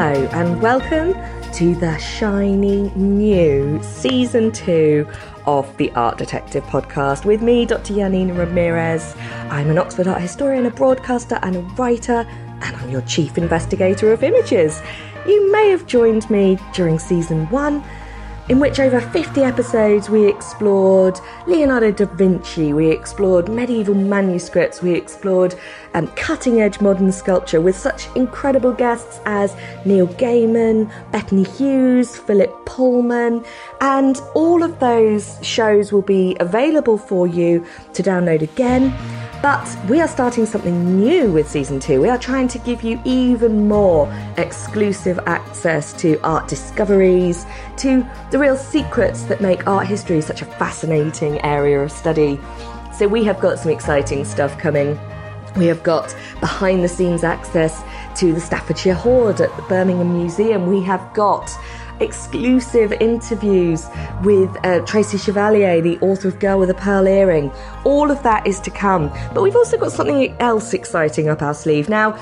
Hello and welcome to the shiny new season two of the Art Detective podcast with me, Dr. Janina Ramirez. I'm an Oxford art historian, a broadcaster, and a writer, and I'm your chief investigator of images. You may have joined me during season one in which over 50 episodes we explored Leonardo da Vinci, we explored medieval manuscripts, we explored um, cutting edge modern sculpture with such incredible guests as Neil Gaiman, Bettany Hughes, Philip Pullman, and all of those shows will be available for you to download again. But we are starting something new with season two. We are trying to give you even more exclusive access to art discoveries, to the real secrets that make art history such a fascinating area of study. So we have got some exciting stuff coming. We have got behind the scenes access to the Staffordshire Hoard at the Birmingham Museum. We have got exclusive interviews with uh, Tracy Chevalier, the author of Girl with a Pearl Earring. All of that is to come. But we've also got something else exciting up our sleeve. Now,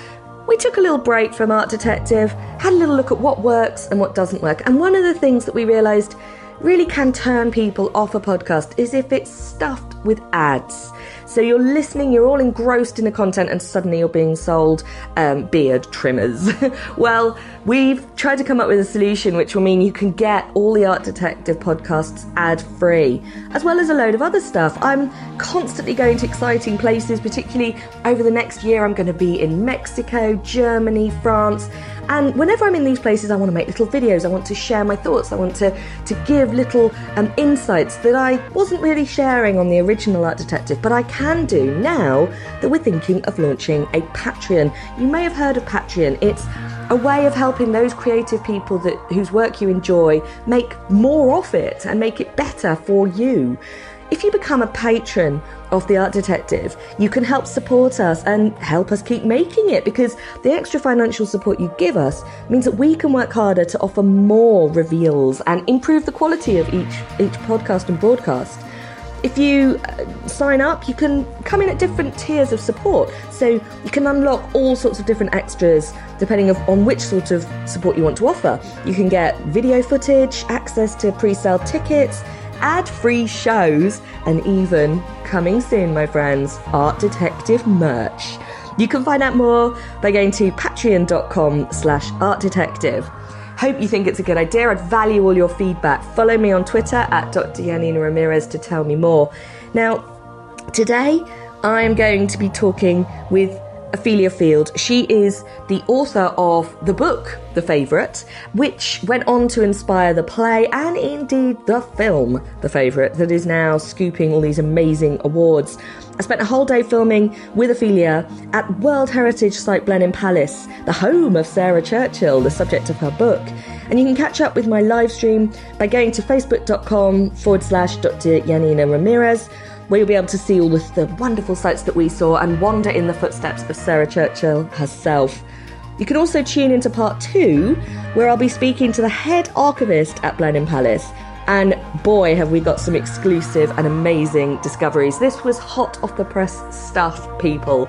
we took a little break from Art Detective, had a little look at what works and what doesn't work. And one of the things that we realised really can turn people off a podcast is if it's stuffed with ads. So you're listening, you're all engrossed in the content, and suddenly you're being sold um, beard trimmers. well, we've tried to come up with a solution which will mean you can get all the Art Detective podcasts ad free, as well as a load of other stuff. I'm constantly going to exciting places, particularly over the next year. I'm going to be in Mexico, Germany, France. And whenever I'm in these places, I want to make little videos. I want to share my thoughts. I want to, to give little um, insights that I wasn't really sharing on the original Art Detective, but I can do now that we're thinking of launching a Patreon. You may have heard of Patreon. It's a way of helping those creative people that whose work you enjoy make more of it and make it better for you. If you become a patron of The Art Detective, you can help support us and help us keep making it because the extra financial support you give us means that we can work harder to offer more reveals and improve the quality of each each podcast and broadcast. If you uh, sign up, you can come in at different tiers of support. So you can unlock all sorts of different extras depending on which sort of support you want to offer. You can get video footage, access to pre-sale tickets, ad-free shows, and even coming soon, my friends, Art Detective merch. You can find out more by going to patreon.com slash artdetective. Hope you think it's a good idea. I'd value all your feedback. Follow me on Twitter at Dr. Ramirez to tell me more. Now, today I'm going to be talking with Ophelia Field. She is the author of the book, The Favourite, which went on to inspire the play and indeed the film, The Favourite, that is now scooping all these amazing awards. I spent a whole day filming with Ophelia at World Heritage Site Blenheim Palace, the home of Sarah Churchill, the subject of her book. And you can catch up with my live stream by going to facebook.com forward slash Dr. Janina Ramirez where you'll be able to see all of the wonderful sights that we saw and wander in the footsteps of Sarah Churchill herself. You can also tune into part two, where I'll be speaking to the head archivist at Blenheim Palace. And boy, have we got some exclusive and amazing discoveries. This was hot off the press stuff, people.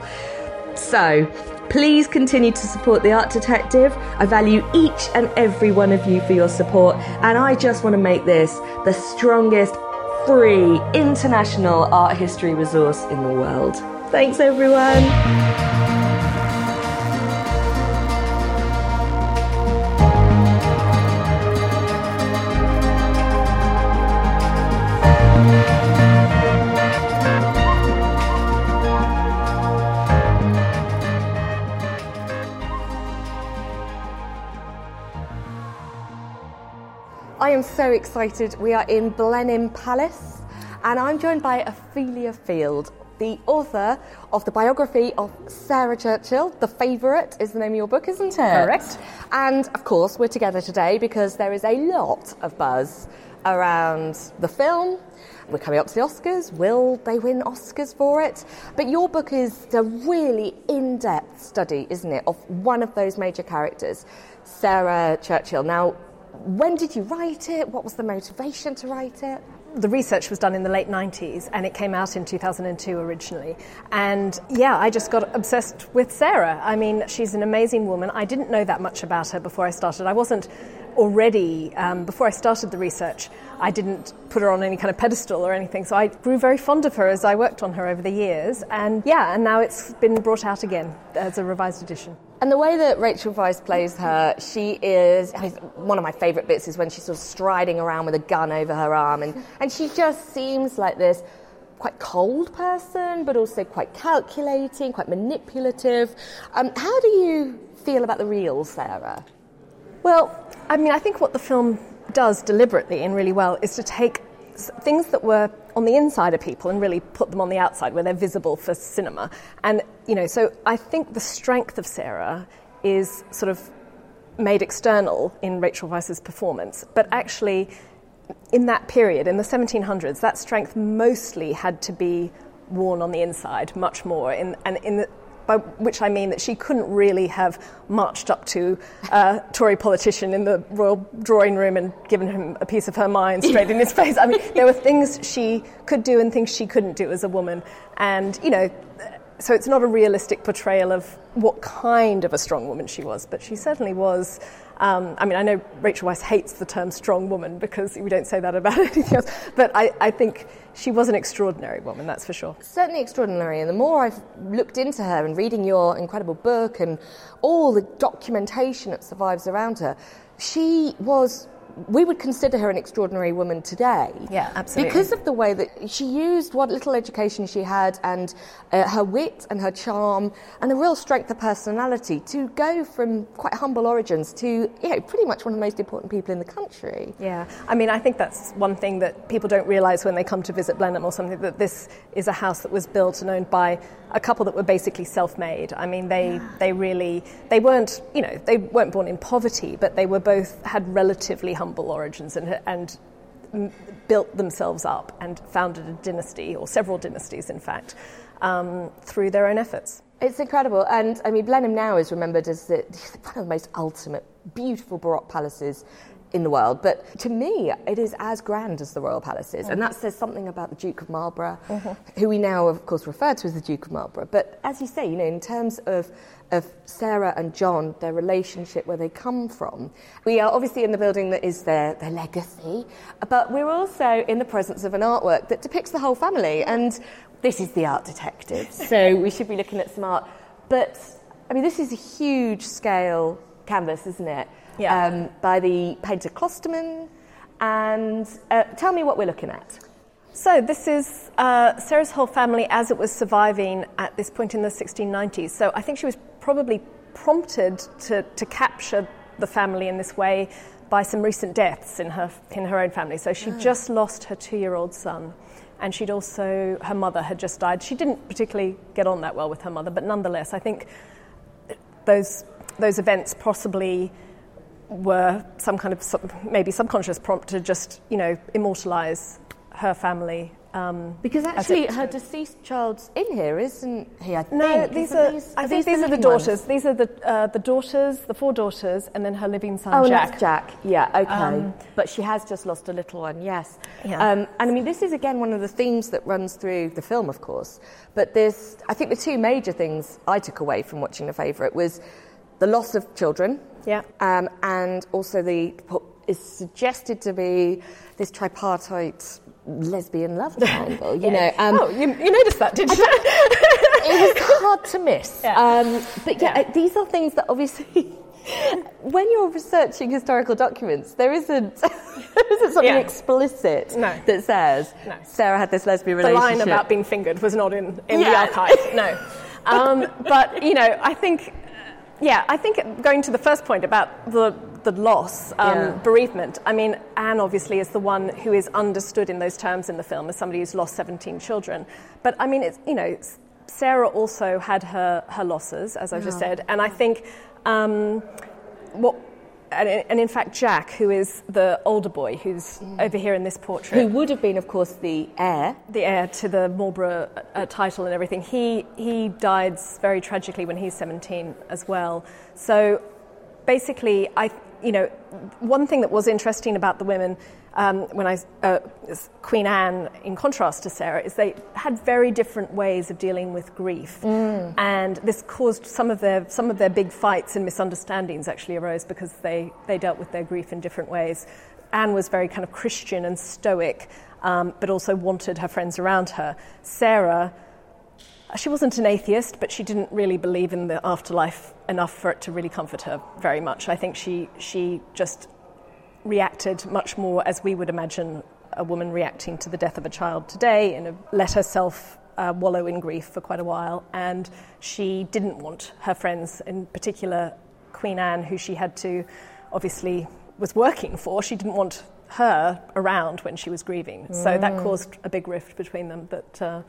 So, Please continue to support the Art Detective. I value each and every one of you for your support, and I just want to make this the strongest free international art history resource in the world. Thanks, everyone. Am so excited. We are in Blenheim Palace, and I'm joined by Ophelia Field, the author of the biography of Sarah Churchill. The Favourite is the name of your book, isn't it? Correct. And of course, we're together today because there is a lot of buzz around the film. We're coming up to the Oscars. Will they win Oscars for it? But your book is a really in depth study, isn't it, of one of those major characters, Sarah Churchill. Now, when did you write it? What was the motivation to write it? The research was done in the late 90s and it came out in 2002 originally. And yeah, I just got obsessed with Sarah. I mean, she's an amazing woman. I didn't know that much about her before I started. I wasn't already, um, before I started the research, I didn't put her on any kind of pedestal or anything. So I grew very fond of her as I worked on her over the years. And yeah, and now it's been brought out again as a revised edition. And the way that Rachel Weisz plays her, she is one of my favourite bits is when she's sort of striding around with a gun over her arm, and, and she just seems like this quite cold person, but also quite calculating, quite manipulative. Um, how do you feel about the real Sarah? Well, I mean, I think what the film does deliberately and really well is to take things that were on the inside of people and really put them on the outside where they're visible for cinema. And, you know, so I think the strength of Sarah is sort of made external in Rachel Weisz's performance, but actually in that period, in the 1700s, that strength mostly had to be worn on the inside much more. In, and in the, by which I mean that she couldn't really have marched up to a Tory politician in the royal drawing room and given him a piece of her mind straight in his face. I mean, there were things she could do and things she couldn't do as a woman. And, you know, so it's not a realistic portrayal of what kind of a strong woman she was, but she certainly was. Um, I mean, I know Rachel Weisz hates the term strong woman because we don't say that about anything else, but I, I think she was an extraordinary woman, that's for sure. Certainly extraordinary. And the more I've looked into her and reading your incredible book and all the documentation that survives around her, she was we would consider her an extraordinary woman today. Yeah, absolutely. Because of the way that she used what little education she had and uh, her wit and her charm and a real strength of personality to go from quite humble origins to, you know, pretty much one of the most important people in the country. Yeah, I mean, I think that's one thing that people don't realise when they come to visit Blenheim or something, that this is a house that was built and owned by a couple that were basically self-made. I mean, they yeah. they really they weren't you know they weren't born in poverty, but they were both had relatively humble origins and and built themselves up and founded a dynasty or several dynasties, in fact, um, through their own efforts. It's incredible, and I mean, Blenheim now is remembered as the, one of the most ultimate, beautiful Baroque palaces in the world. But to me, it is as grand as the royal palaces, mm-hmm. and that says something about the Duke of Marlborough, mm-hmm. who we now, of course, refer to as the Duke of Marlborough. But as you say, you know, in terms of of Sarah and John, their relationship, where they come from. We are obviously in the building that is their, their legacy, but we're also in the presence of an artwork that depicts the whole family. And this is the art detective, so we should be looking at some art. But I mean, this is a huge scale canvas, isn't it? Yeah. um, by the painter Closterman. And uh, tell me what we're looking at. So, this is uh, Sarah's whole family as it was surviving at this point in the 1690s. So, I think she was probably prompted to, to capture the family in this way by some recent deaths in her, in her own family. So, she oh. just lost her two year old son. And she'd also, her mother had just died. She didn't particularly get on that well with her mother, but nonetheless, I think those, those events possibly were some kind of maybe subconscious prompt to just you know immortalize her family Um, Because actually, her deceased child's in here, isn't he? I no, think. these are. these- I think these these are the living ones? daughters. These are the uh, the daughters, the four daughters, and then her living son Oh, Jack. that's Jack. Yeah, okay. Um, but she has just lost a little one, yes. Yeah. Um, and I mean, this is again one of the themes that runs through the film, of course. But there's, I think, the two major things I took away from watching The Favourite was the loss of children. Yeah. Um, and also the is suggested to be this tripartite lesbian love triangle. You know, um, oh, you, you noticed that, did you? it was hard to miss. Yeah. Um, but yeah, Yeah. these are things that obviously, when you're researching historical documents, there isn't, there isn't something Yeah. explicit No. that says No. Sarah had this lesbian the relationship. line about being fingered was not in, in the archive. No. Um, but, you know, I think, yeah, I think going to the first point about the, the loss, um, Yeah. bereavement, I mean, Anne obviously is the one who is understood in those terms in the film as somebody who's lost 17 children. But, I mean, it's, you know, Sarah also had her, her losses, as I just said, and I think um, what. And in, and in fact, Jack, who is the older boy who's over here in this portrait, who would have been, of course, the heir. the heir to the Marlborough uh, title and everything, he, he died very tragically when he's 17 as well. So basically, I, you know, one thing that was interesting about the women um, when I, uh, Queen Anne, in contrast to Sarah, is they had very different ways of dealing with grief, and this caused some of their some of their big fights and misunderstandings actually arose because they they dealt with their grief in different ways. Anne was very kind of Christian and stoic, um, but also wanted her friends around her. Sarah she wasn't an atheist, but she didn't really believe in the afterlife enough for it to really comfort her very much. I think she, she just reacted much more as we would imagine a woman reacting to the death of a child today and let herself uh, wallow in grief for quite a while. And she didn't want her friends, in particular Queen Anne, who she had to obviously was working for, she didn't want her around when she was grieving. So that caused a big rift between them that uh,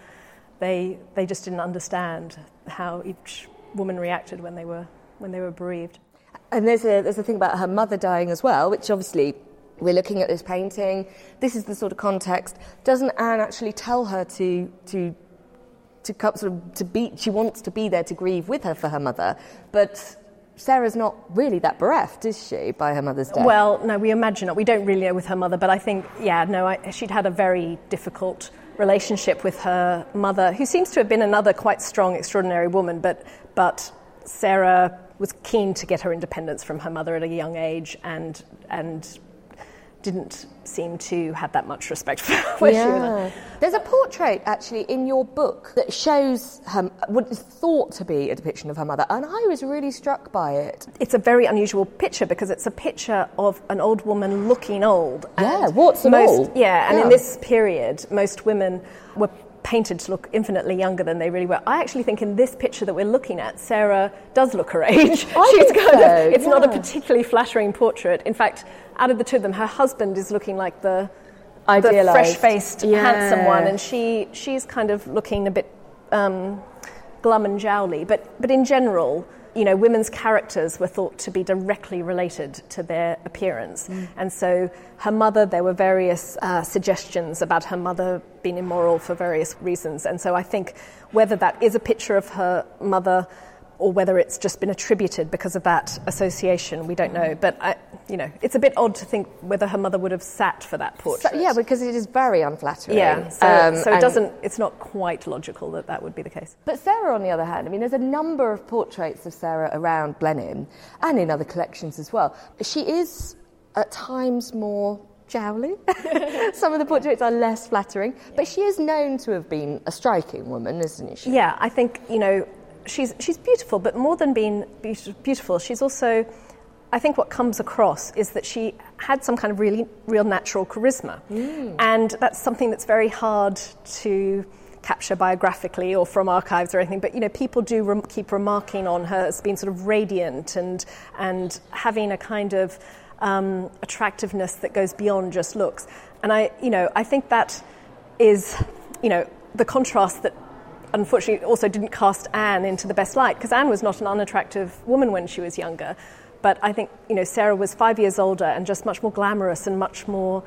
they, they just didn't understand how each woman reacted when they were, when they were bereaved. And there's a, there's a thing about her mother dying as well, which obviously we're looking at this painting. This is the sort of context. Doesn't Anne actually tell her to to to come, sort of to be? She wants to be there to grieve with her for her mother, but Sarah's not really that bereft, is she, by her mother's death? Well, no, we imagine it. We don't really know with her mother, but I think, yeah, no, I, she'd had a very difficult relationship with her mother, who seems to have been another quite strong, extraordinary woman, but, but Sarah was keen to get her independence from her mother at a young age and, and didn't seem to have that much respect for her when she was There's a portrait actually in your book that shows her, what is thought to be a depiction of her mother, and I was really struck by it. it's a very unusual picture because it's a picture of an old woman looking old. Yeah, and most, all. Yeah, and Yeah. in this period, most women were painted to look infinitely younger than they really were. I actually think in this picture that we're looking at, Sarah does look her age. I think kind so, of, it's not a particularly flattering portrait. In fact, out of the two of them, her husband is looking like the the Idealised. fresh-faced, Yeah. handsome one, and she she's kind of looking a bit um, glum and jowly. But but in general, you know, women's characters were thought to be directly related to their appearance, and so her mother. There were various uh, suggestions about her mother being immoral for various reasons, and so I think whether that is a picture of her mother. Or whether it's just been attributed because of that association, we don't know. But I, you know, it's a bit odd to think whether her mother would have sat for that portrait. So, yeah, because it is very unflattering. Yeah, so, Um, so it doesn't. It's not quite logical that that would be the case. But Sarah, on the other hand, I mean, there's a number of portraits of Sarah around Blenheim and in other collections as well. She is at times more jowly. Some of the portraits are less flattering, but she is known to have been a striking woman, isn't she? Yeah, I think you know she's she's beautiful, but more than being beaut- beautiful, she's also. I think what comes across is that she had some kind of really real natural charisma, and that's something that's very hard to capture biographically or from archives or anything. But you know, people do keep remarking on her as being sort of radiant and and having a kind of um, attractiveness that goes beyond just looks. And I, you know, I think that is, you know, the contrast that unfortunately it also didn't cast Anne into the best light because Anne was not an unattractive woman when she was younger. But I think, you know, Sarah was five years older and just much more glamorous and much more,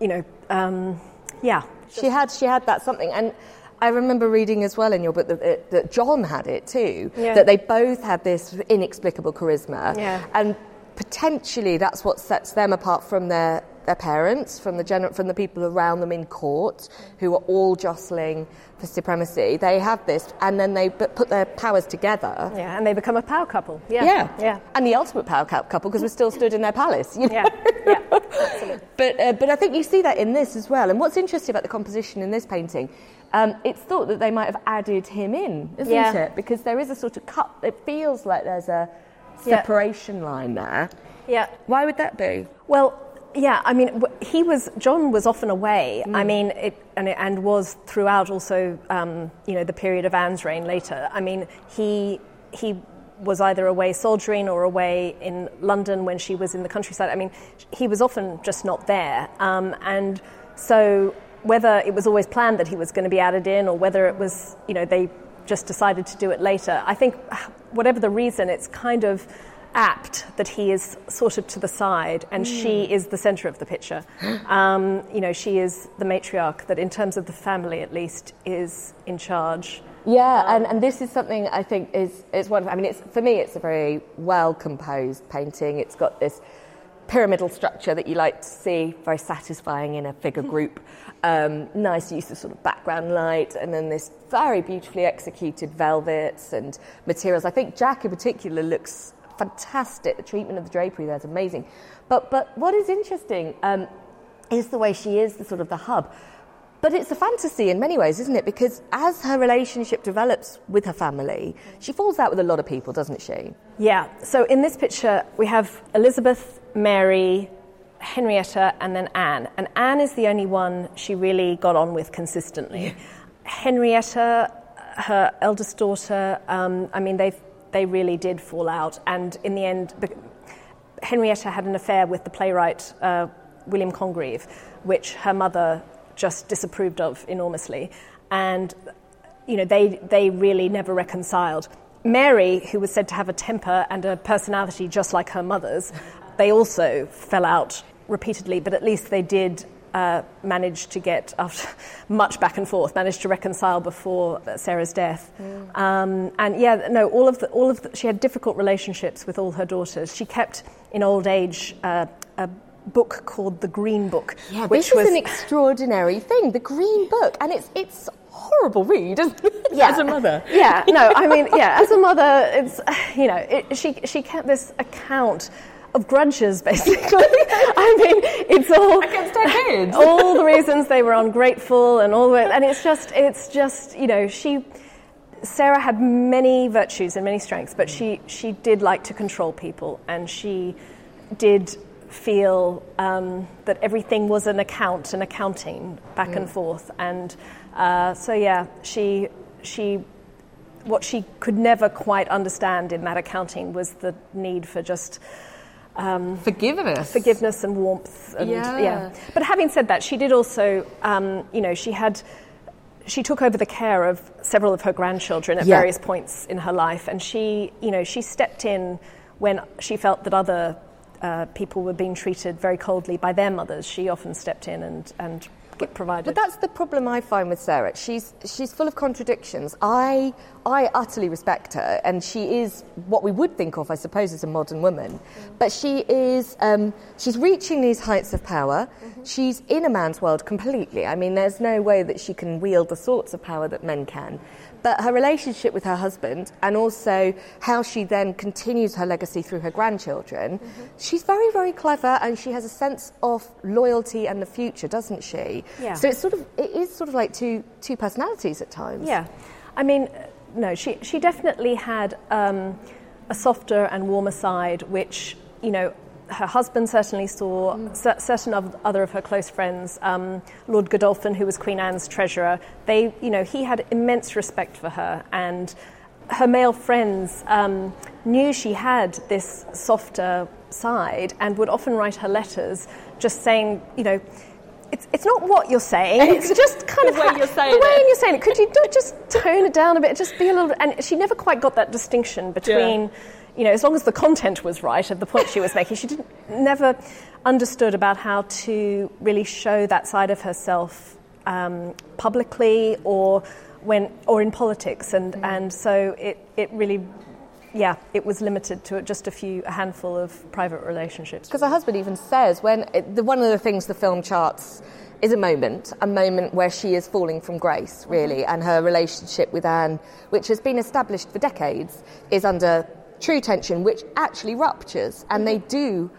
you know, um, yeah. She had she had that something, and I remember reading as well in your book that, that, that John had it too. Yeah. That they both had this inexplicable charisma, Yeah. and potentially that's what sets them apart from their their parents, from the gener- from the people around them in court, who are all jostling for supremacy. They have this, and then they put their powers together. Yeah, and they become a power couple. Yeah. Yeah, Yeah. and the ultimate power cou- couple because we're still stood in their palace. You know? Yeah. Yeah. Absolutely. But, uh, but I think you see that in this as well. And what's interesting about the composition in this painting, um, it's thought that they might have added him in, isn't Yeah. it? Because there is a sort of cut, it feels like there's a Yeah. separation line there. Yeah. Why would that be? Well, yeah, I mean, he was John was often away. Mm. I mean, it and, it and was throughout also, um, you know, the period of Anne's reign later. I mean, he he was either away soldiering or away in London when she was in the countryside. I mean, he was often just not there, um, and so whether it was always planned that he was going to be added in or whether it was, you know, they just decided to do it later. I think, whatever the reason, it's kind of apt that he is sort of to the side and she is the centre of the picture. Um, you know, she is the matriarch that, in terms of the family at least, is in charge. Yeah, and, and this is something I think is, is wonderful. I mean, it's, for me, it's a very well composed painting. It's got this pyramidal structure that you like to see, very satisfying in a figure group. Um, nice use of sort of background light, and then this very beautifully executed velvets and materials. I think Jack in particular looks fantastic. The treatment of the drapery there is amazing. But, but what is interesting um, is the way she is the sort of the hub. But it's a fantasy in many ways, isn't it? Because as her relationship develops with her family, she falls out with a lot of people, doesn't she? Yeah, so in this picture, we have Elizabeth, Mary, Henrietta, and then Anne. And Anne is the only one she really got on with consistently. Henrietta, her eldest daughter, um, I mean, they they really did fall out. And in the end, Henrietta had an affair with the playwright uh, William Congreve, which her mother just disapproved of enormously. And, you know, they, they really never reconciled. Mary, who was said to have a temper and a personality just like her mother's, they also fell out repeatedly, but at least they did uh, manage to get, after much back and forth, managed to reconcile before Sarah's death. Um, and yeah, no, all of the, all of the, she had difficult relationships with all her daughters. She kept in old age uh, a book called the Green Book, Yeah, which this was is an extraordinary thing, the Green Book, and it's it's horrible read isn't as a mother. Yeah, no, I mean, yeah, as a mother, it's you know, it, she she kept this account of grudges, basically. I mean, it's all Against all the reasons they were ungrateful and all the way, and it's just it's just you know she. Sarah had many virtues and many strengths, but she, she did like to control people, and she did feel um, that everything was an account, an accounting back and forth, and uh, so yeah, she she what she could never quite understand in that accounting was the need for just um, Forgiveness. forgiveness and warmth. And, Yeah. But having said that, she did also, um, you know, she had. She took over the care of several of her grandchildren at Yeah. various points in her life, and she, you know, she stepped in when she felt that other uh, people were being treated very coldly by their mothers. She often stepped in and and provided. But that's the problem I find with Sarah. She's she's full of contradictions. I I utterly respect her, and she is what we would think of, I suppose, as a modern woman. But she is um, she's reaching these heights of power. She's in a man's world completely. I mean, there's no way that she can wield the sorts of power that men can. But her relationship with her husband, and also how she then continues her legacy through her grandchildren, she's very, very clever, and she has a sense of loyalty and the future, doesn't she? Yeah. So it's sort of it is sort of like two two personalities at times. Yeah, I mean, no, she she definitely had um, a softer and warmer side, which you know her husband certainly saw. cer- certain of other of her close friends, um, Lord Godolphin, who was Queen Anne's treasurer, they you know he had immense respect for her and. Her male friends um, knew she had this softer side and would often write her letters just saying, you know, it's, it's not what you're saying. It's just kind of way ha- you're saying the way it. you're saying it. Could you do, just tone it down a bit? Just be a little. bit- And she never quite got that distinction between, you know, as long as the content was right at the point she was making, she didn't never understood about how to really show that side of herself um, publicly or when or in politics, and mm. and so it it really. Yeah, it was limited to just a few, a handful of private relationships. Because her husband even says when the, one of the things the film charts is a moment, a moment where she is falling from grace, really, and her relationship with Anne, which has been established for decades, is under true tension, which actually ruptures, and they do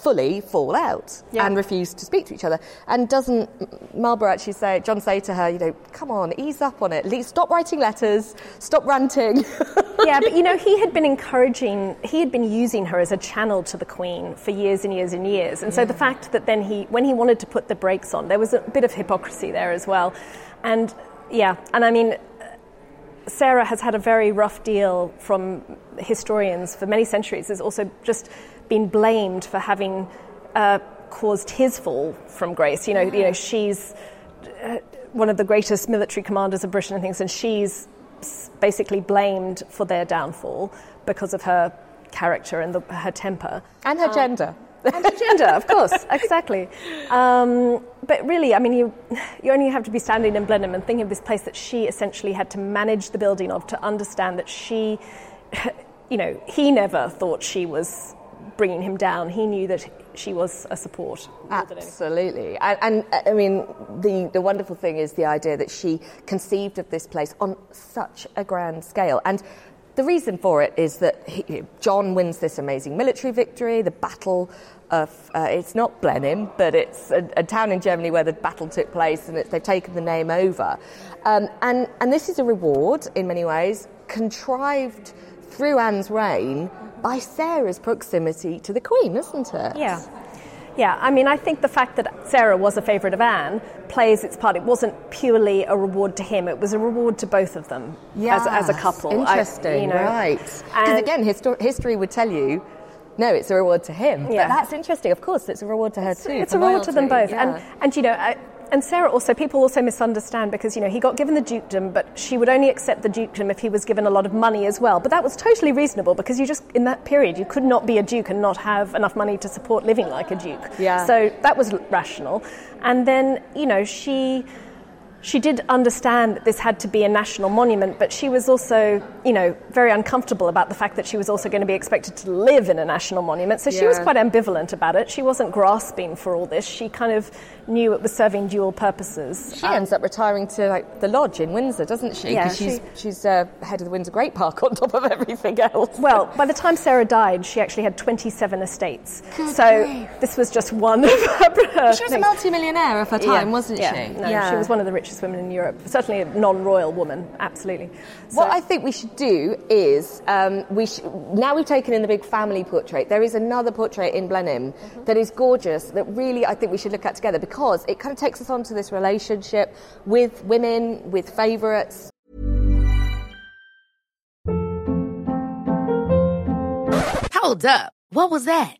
fully fall out yeah. and refuse to speak to each other. And doesn't Marlborough actually say, John say to her, you know, come on, ease up on it. Stop writing letters, stop ranting. yeah, but you know, he had been encouraging, he had been using her as a channel to the Queen for years and years and years. And so the fact that then he, when he wanted to put the brakes on, there was a bit of hypocrisy there as well. And yeah, and I mean, Sarah has had a very rough deal from historians for many centuries. There's also just been blamed for having uh, caused his fall from grace. You know, you know she's uh, one of the greatest military commanders of Britain and things, and she's basically blamed for their downfall because of her character and the, her temper and her um, gender. And gender, of course, exactly. Um, but really, I mean, you, you only have to be standing in Blenheim and thinking of this place that she essentially had to manage the building of to understand that she, you know, he never thought she was bringing him down. He knew that she was a support. Absolutely. And, and, I mean, the, the wonderful thing is the idea that she conceived of this place on such a grand scale. And the reason for it is that he, John wins this amazing military victory, the battle of, uh, it's not Blenheim, but it's a, a, town in Germany where the battle took place and they've taken the name over. Um, and, and this is a reward, in many ways, contrived through Anne's reign by Sarah's proximity to the Queen, isn't it? Yeah. Yeah, I mean, I think the fact that Sarah was a favourite of Anne plays its part. It wasn't purely a reward to him; it was a reward to both of them yes, as, as a couple. Interesting, I, you know, right? Because again, histor- history would tell you no, it's a reward to him. Yeah. But that's interesting. Of course, it's a reward to her too. It's a reward loyalty. to them both. Yeah. And, and you know, I, and Sarah also, people also misunderstand because, you know, he got given the dukedom, but she would only accept the dukedom if he was given a lot of money as well. But that was totally reasonable because you just, in that period, you could not be a duke and not have enough money to support living like a duke. Yeah. So that was rational. And then, you know, she she did understand that this had to be a national monument, but she was also, you know, very uncomfortable about the fact that she was also going to be expected to live in a national monument. So she was quite ambivalent about it. She wasn't grasping for all this. She kind of knew it was serving dual purposes. She um, ends up retiring to like the lodge in Windsor, doesn't she? Yeah, she's she, she's uh, head of the Windsor Great Park on top of everything else. Well, by the time Sarah died, she actually had 27 estates. Good so grief. this was just one of her. She was things. a multi-millionaire of her time, yeah. wasn't yeah. she? No, yeah, she was one of the richest richest women in Europe. Certainly a non-royal woman, absolutely. So what I think we should do is um, we sh- now we've taken in the big family portrait. There is another portrait in Blenheim mm-hmm. that is gorgeous. That really I think we should look at together because it kind of takes us on to this relationship with women, with favourites. Hold up. What was that?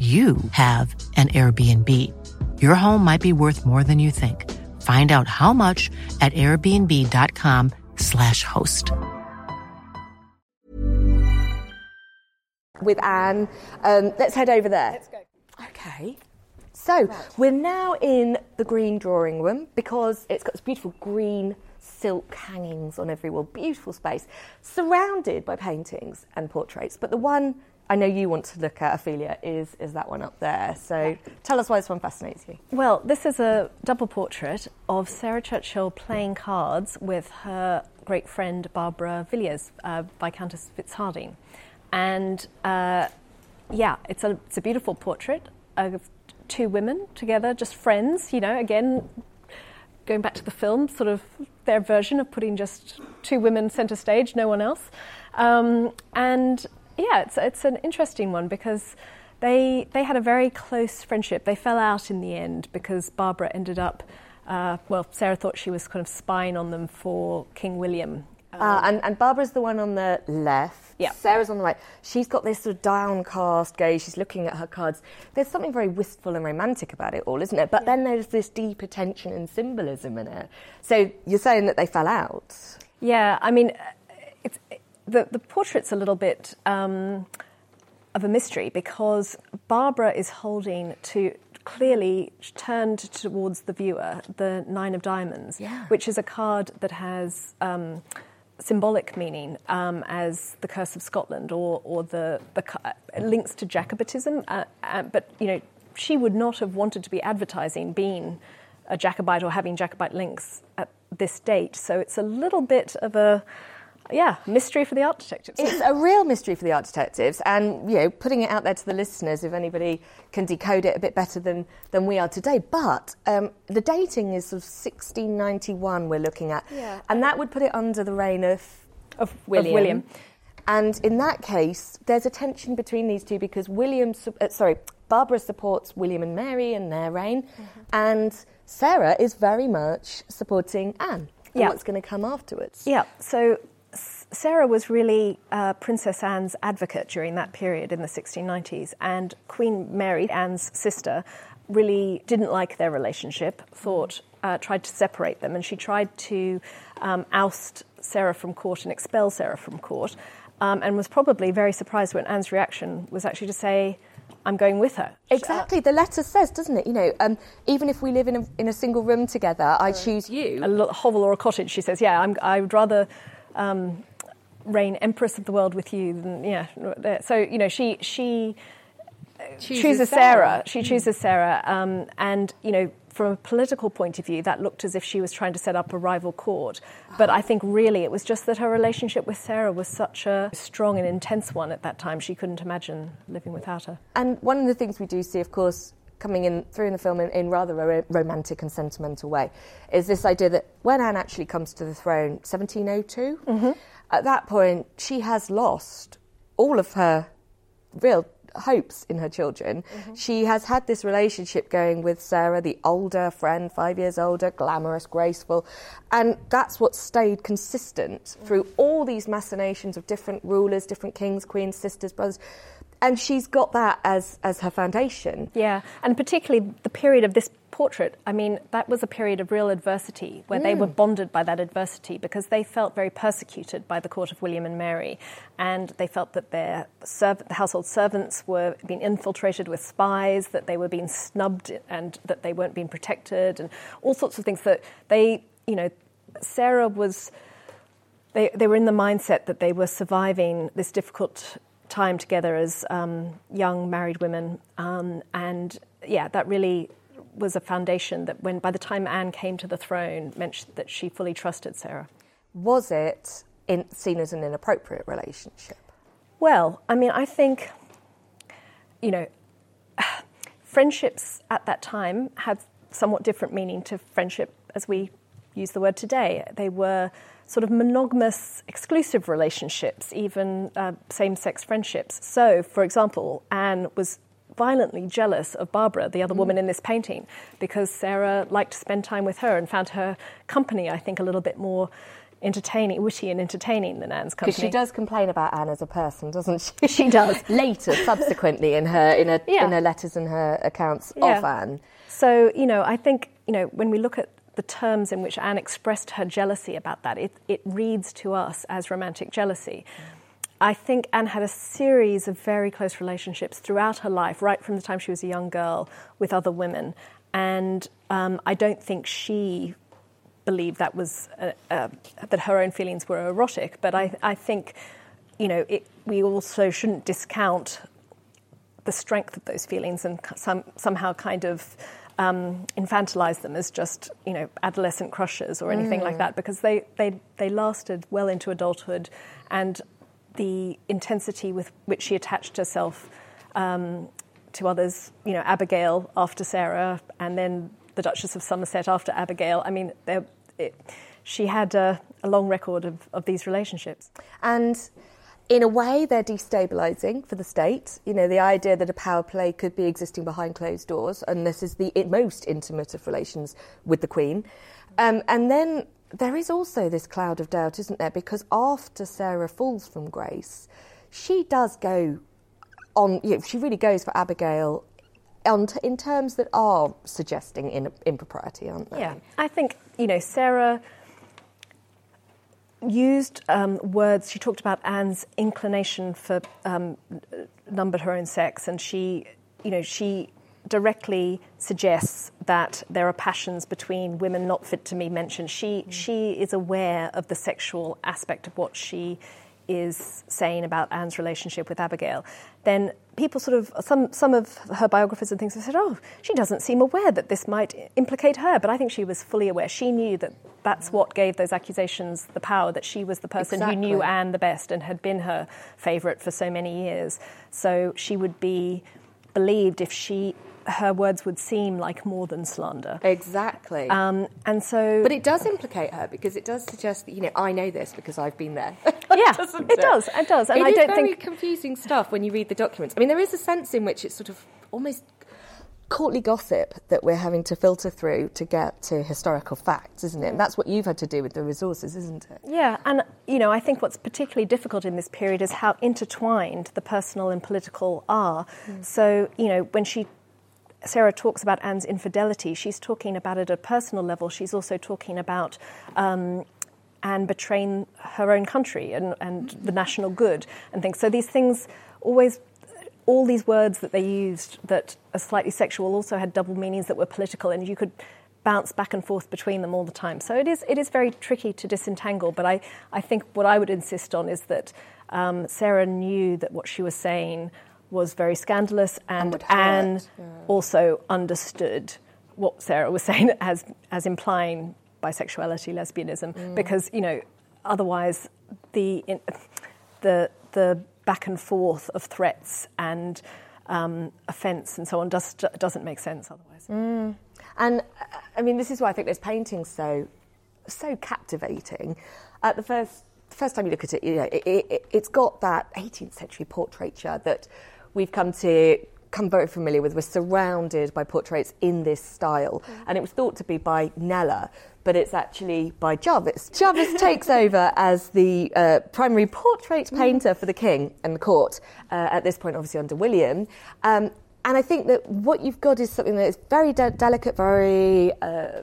you have an Airbnb. Your home might be worth more than you think. Find out how much at airbnb.com/slash host. With Anne, um, let's head over there. Let's go. Okay. So right. we're now in the green drawing room because it's got this beautiful green silk hangings on every wall, beautiful space, surrounded by paintings and portraits. But the one I know you want to look at, Ophelia, is, is that one up there. So tell us why this one fascinates you. Well, this is a double portrait of Sarah Churchill playing cards with her great friend Barbara Villiers, uh, Viscountess Fitzhardinge. And uh, yeah, it's a, it's a beautiful portrait of two women together, just friends, you know, again, going back to the film, sort of their version of putting just two women centre stage, no one else. Um, and yeah, it's it's an interesting one because they they had a very close friendship. They fell out in the end because Barbara ended up. Uh, well, Sarah thought she was kind of spying on them for King William. Um, uh, and, and Barbara's the one on the left. Yeah. Sarah's on the right. She's got this sort of downcast gaze. She's looking at her cards. There's something very wistful and romantic about it all, isn't it? But yeah. then there's this deep attention and symbolism in it. So you're saying that they fell out? Yeah, I mean, the, the portrait's a little bit um, of a mystery because Barbara is holding to clearly turned towards the viewer the Nine of Diamonds, yeah. which is a card that has. Um, symbolic meaning um, as the curse of Scotland or, or the, the uh, links to Jacobitism. Uh, uh, but, you know, she would not have wanted to be advertising being a Jacobite or having Jacobite links at this date. So it's a little bit of a yeah, mystery for the art detectives. It's a real mystery for the art detectives, and you know, putting it out there to the listeners, if anybody can decode it a bit better than than we are today. But um, the dating is of 1691. We're looking at, yeah. and that would put it under the reign of of William. Of William. And in that case, there's a tension between these two because William, uh, sorry, Barbara supports William and Mary in their reign, mm-hmm. and Sarah is very much supporting Anne. And yeah. what's going to come afterwards? Yeah. So Sarah was really uh, Princess Anne's advocate during that period in the 1690s, and Queen Mary, Anne's sister, really didn't like their relationship, thought, uh, tried to separate them, and she tried to um, oust Sarah from court and expel Sarah from court, um, and was probably very surprised when Anne's reaction was actually to say, I'm going with her. Exactly. The letter says, doesn't it? You know, um, even if we live in a, in a single room together, I choose you. A hovel or a cottage, she says, yeah, I'm, I would rather um, reign empress of the world with you. Than, yeah. So you know, she she chooses, chooses Sarah. Sarah. She chooses Sarah, um, and you know. From a political point of view, that looked as if she was trying to set up a rival court. But I think really it was just that her relationship with Sarah was such a strong and intense one at that time, she couldn't imagine living without her. And one of the things we do see, of course, coming in through in the film in, in rather a romantic and sentimental way, is this idea that when Anne actually comes to the throne, 1702, mm-hmm. At that point she has lost all of her real hopes in her children. Mm-hmm. She has had this relationship going with Sarah, the older friend, five years older, glamorous, graceful, and that's what stayed consistent mm-hmm. through all these machinations of different rulers, different kings, queens, sisters, brothers and she's got that as as her foundation. Yeah, and particularly the period of this portrait. I mean, that was a period of real adversity where mm. they were bonded by that adversity because they felt very persecuted by the court of William and Mary, and they felt that their serv- the household servants were being infiltrated with spies, that they were being snubbed, and that they weren't being protected, and all sorts of things. That they, you know, Sarah was. They, they were in the mindset that they were surviving this difficult time together as um, young married women. Um, and yeah, that really was a foundation that when by the time Anne came to the throne meant that she fully trusted Sarah. Was it in, seen as an inappropriate relationship? Well, I mean, I think, you know, friendships at that time had somewhat different meaning to friendship as we use the word today. They were sort of monogamous, exclusive relationships, even uh, same sex friendships. So, for example, Anne was violently jealous of Barbara, the other mm. woman in this painting, because Sarah liked to spend time with her and found her company, I think, a little bit more entertaining, witty and entertaining than Anne's company. Because she does complain about Anne as a person, doesn't she? She does. Later, subsequently, in her in her, yeah. in her letters and her accounts yeah. of Anne. So you know, I think you know when we look at the terms in which Anne expressed her jealousy about that, it, it reads to us as romantic jealousy. I think Anne had a series of very close relationships throughout her life, right from the time she was a young girl, with other women. And um, I don't think she believed that was uh, uh, that her own feelings were erotic. But I, I think, you know, it, we also shouldn't discount the strength of those feelings and some, somehow kind of um, infantilize them as just you know adolescent crushes or anything mm. like that because they, they they lasted well into adulthood and the intensity with which she attached herself um, to others you know Abigail after Sarah and then the Duchess of Somerset after Abigail I mean it, she had a, a long record of, of these relationships and in a way, they're destabilizing for the state. You know, the idea that a power play could be existing behind closed doors, and this is the most intimate of relations with the Queen. Um, and then there is also this cloud of doubt, isn't there? Because after Sarah falls from grace, she does go on, you know, she really goes for Abigail t- in terms that are suggesting in, impropriety, aren't they? Yeah, I think, you know, Sarah used um, words. She talked about Anne's inclination for um, numbered her own sex, and she, you know, she directly suggests that there are passions between women not fit to be mentioned. She mm. she is aware of the sexual aspect of what she is saying about Anne's relationship with Abigail, then people sort of some some of her biographers and things have said, "Oh, she doesn't seem aware that this might implicate her." But I think she was fully aware. She knew that that's what gave those accusations the power. That she was the person exactly. who knew Anne the best and had been her favourite for so many years. So she would be believed if she her words would seem like more than slander. Exactly. Um, and so, but it does implicate her because it does suggest that you know I know this because I've been there. yeah, it, it, does. It does. And it I don't think it's very think confusing stuff when you read the documents. I mean, there is a sense in which it's sort of almost courtly gossip that we're having to filter through to get to historical facts, isn't it? And that's what you've had to do with the resources, isn't it? Yeah, and you know, I think what's particularly difficult in this period is how intertwined the personal and political are. Mm. So, you know, when she Sarah talks about Anne's infidelity, she's talking about it at a personal level. She's also talking about um, Anne betraying her own country and, and the national good and things. So these things always, all these words that they used that are slightly sexual also had double meanings that were political, and you could bounce back and forth between them all the time. So it is, it is very tricky to disentangle, but I, I think what I would insist on is that um, Sarah knew that what she was saying was very scandalous, and, and Anne yeah. also understood what Sarah was saying as as implying bisexuality, lesbianism, mm. because you know otherwise the in, the the back and forth of threats and um, offence and so on does, doesn't make sense otherwise. Mm. And I mean, this is why I think this painting's so so captivating. At the first the first time you look at it, you know, it, it, it's got that 18th century portraiture that we've come to come very familiar with. We're surrounded by portraits in this style, mm. and it was thought to be by Kneller, but it's actually by Jervas. Jervas takes over as the uh, primary portrait mm. painter for the king and the court uh, at this point, obviously under William. Um, and I think that what you've got is something that is very de- delicate, very uh,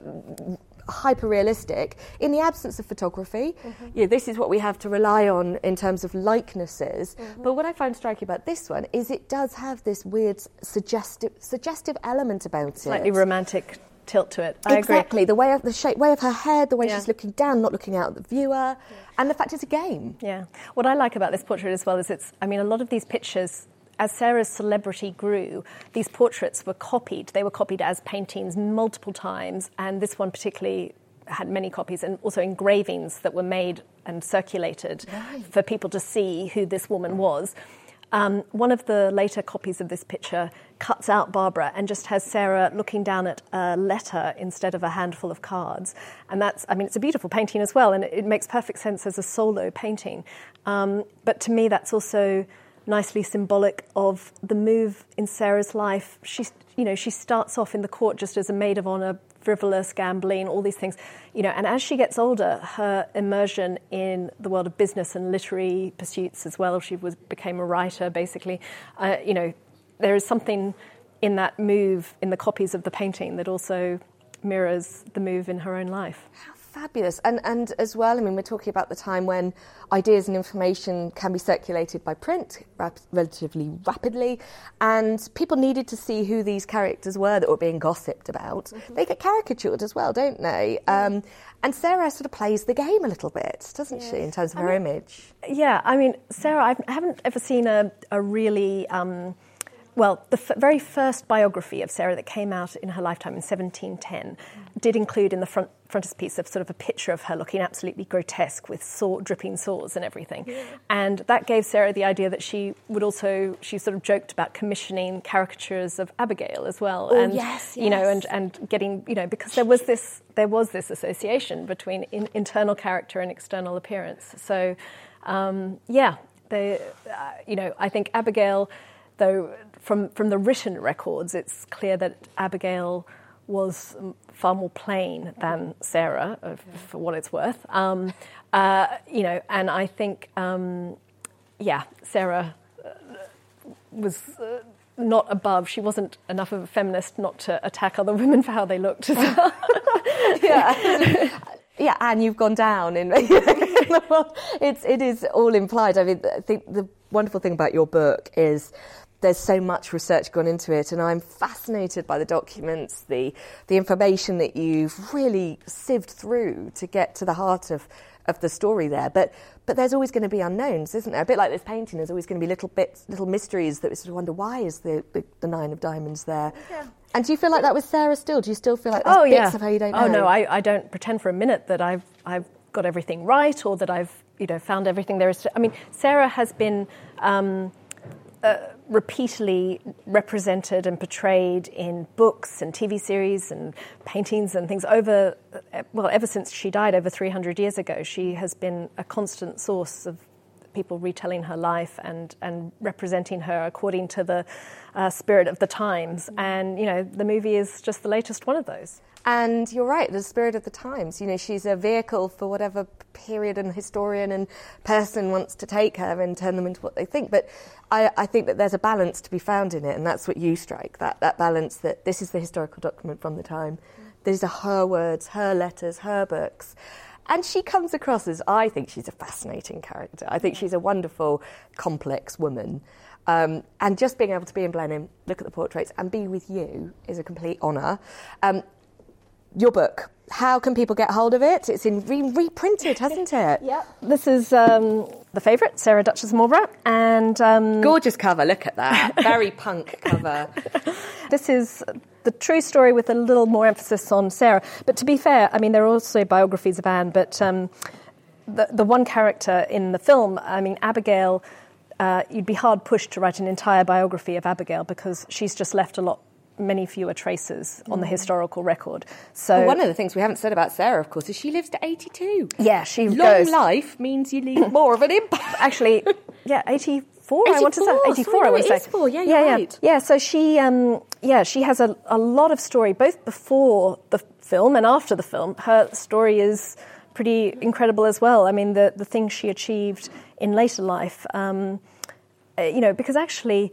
hyper realistic in the absence of photography. Mm-hmm. You know, this is what we have to rely on in terms of likenesses. Mm-hmm. But what I find striking about this one is it does have this weird suggestive suggestive element about it. Slightly romantic tilt to it. I exactly agree. the way of the shape, way of her head, the way yeah. she's looking down, not looking out at the viewer, yeah. and the fact it's a game. Yeah. What I like about this portrait as well is it's. I mean, a lot of these pictures as Sarah's celebrity grew, these portraits were copied. They were copied as paintings multiple times, and this one particularly had many copies and also engravings that were made and circulated right. for people to see who this woman was. Um, one of the later copies of this picture cuts out Barbara and just has Sarah looking down at a letter instead of a handful of cards. And that's, I mean, it's a beautiful painting as well, and it, it makes perfect sense as a solo painting. Um, but to me, that's also nicely symbolic of the move in Sarah's life. She, you know, she starts off in the court just as a maid of honor, frivolous, gambling, all these things, you know. And as she gets older, her immersion in the world of business and literary pursuits as well. She was became a writer, basically. Uh, you know, there is something in that move in the copies of the painting that also mirrors the move in her own life. Fabulous. And, and as well, I mean, we're talking about the time when ideas and information can be circulated by print rap- relatively rapidly, and people needed to see who these characters were that were being gossiped about. Mm-hmm. They get caricatured as well, don't they? Um, and Sarah sort of plays the game a little bit, doesn't she, in terms of I her mean, image? Yeah, I mean, Sarah, I've, I haven't ever seen a, a really. Um, well, the f- very first biography of Sarah that came out in her lifetime in 1710 did include in the front frontispiece of sort of a picture of her looking absolutely grotesque with saw, dripping swords and everything. Yeah. And that gave Sarah the idea that she would also, she sort of joked about commissioning caricatures of Abigail as well. Oh, and, yes, yes. You know, and, and getting, you know, because there was this, there was this association between in, internal character and external appearance. So, um, yeah, they, uh, you know, I think Abigail, though from, from the written records, it's clear that Abigail was far more plain than Sarah, uh, for what it's worth. Um, uh, you know, and I think, um, yeah, Sarah uh, was uh, not above. She wasn't enough of a feminist not to attack other women for how they looked. yeah. yeah, and you've gone down in, in. It's it is all implied. I mean, I think the wonderful thing about your book is there's so much research gone into it, and I'm fascinated by the documents, the the information that you've really sieved through to get to the heart of of the story there. But but there's always going to be unknowns, isn't there? A bit like this painting, there's always going to be little bits, little mysteries that we sort of wonder why is the the, the nine of diamonds there. Yeah. And do you feel like that with Sarah still? Do you still feel like there's oh, bits yeah. of her you don't oh, know? Oh no, I, I don't pretend for a minute that I've I've got everything right or that I've you know found everything there is. To, I mean, Sarah has been. Um, uh, repeatedly represented and portrayed in books and TV series and paintings and things over, well, ever since she died over 300 years ago. She has been a constant source of people retelling her life and, and representing her according to the uh, spirit of the times. And, you know, the movie is just the latest one of those. And you're right, the spirit of the times. You know, she's a vehicle for whatever period and historian and person wants to take her and turn them into what they think. But I, I, think that there's a balance to be found in it, and that's what you strike that, that balance that this is the historical document from the time. These are her words, her letters, her books. And she comes across as, I think she's a fascinating character. I think she's a wonderful, complex woman. Um, and just being able to be in Blenheim, look at the portraits, and be with you is a complete honour. Um, your book. How can people get hold of it? It's in re- reprinted, hasn't it? yeah. This is um, the favourite, Sarah Duchess Marlborough, and um, gorgeous cover. Look at that, very punk cover. This is the true story with a little more emphasis on Sarah. But to be fair, I mean there are also biographies of Anne, but um, the the one character in the film, I mean Abigail. Uh, you'd be hard pushed to write an entire biography of Abigail because she's just left a lot many fewer traces on the mm. historical record. So well, one of the things we haven't said about Sarah, of course, is she lives to 82. Yeah, she long goes, life means you leave more of an impact. Actually, yeah, 84, I want to say 84 sorry, I want to say. Four. Yeah, yeah, right. yeah. Yeah, so she um, yeah, she has a, a lot of story both before the film and after the film. Her story is pretty incredible as well. I mean, the the things she achieved in later life um, uh, you know, because actually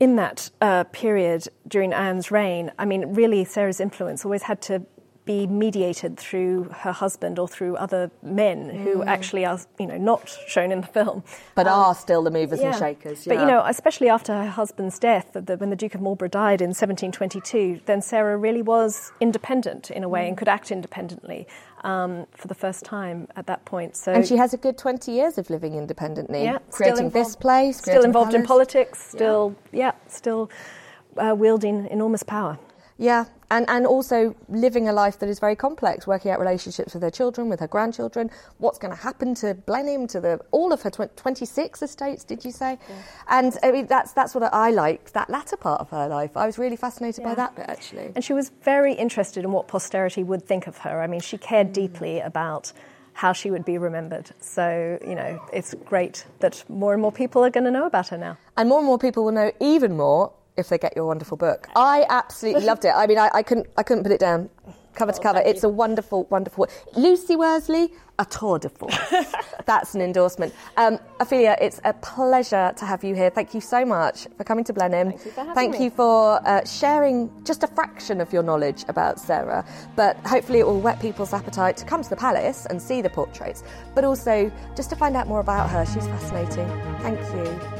in that uh, period during Anne's reign, I mean, really, Sarah's influence always had to be mediated through her husband or through other men mm. who actually are, you know, not shown in the film, but um, are still the movers yeah. and shakers. Yeah. But you know, especially after her husband's death, the, when the Duke of Marlborough died in 1722, then Sarah really was independent in a way mm. and could act independently um, for the first time at that point. So, and she has a good 20 years of living independently, yeah, creating this place, still involved in politics, still, yeah, yeah still uh, wielding enormous power. Yeah, and, and also living a life that is very complex, working out relationships with her children, with her grandchildren, what's going to happen to Blenheim, to the all of her tw- 26 estates, did you say? Yeah. And I mean, that's, that's what I like, that latter part of her life. I was really fascinated yeah. by that bit, actually. And she was very interested in what posterity would think of her. I mean, she cared mm. deeply about how she would be remembered. So, you know, it's great that more and more people are going to know about her now. And more and more people will know even more if they get your wonderful book. I absolutely loved it. I mean, I, I, couldn't, I couldn't put it down. cover to cover. It's a wonderful, wonderful. Lucy Worsley, a tour de force. That's an endorsement. Um, Ophelia, it's a pleasure to have you here. Thank you so much for coming to Blenheim. Thank you for Thank you for uh, sharing just a fraction of your knowledge about Sarah. But hopefully, it will whet people's appetite to come to the palace and see the portraits, but also just to find out more about her. She's fascinating. Thank you.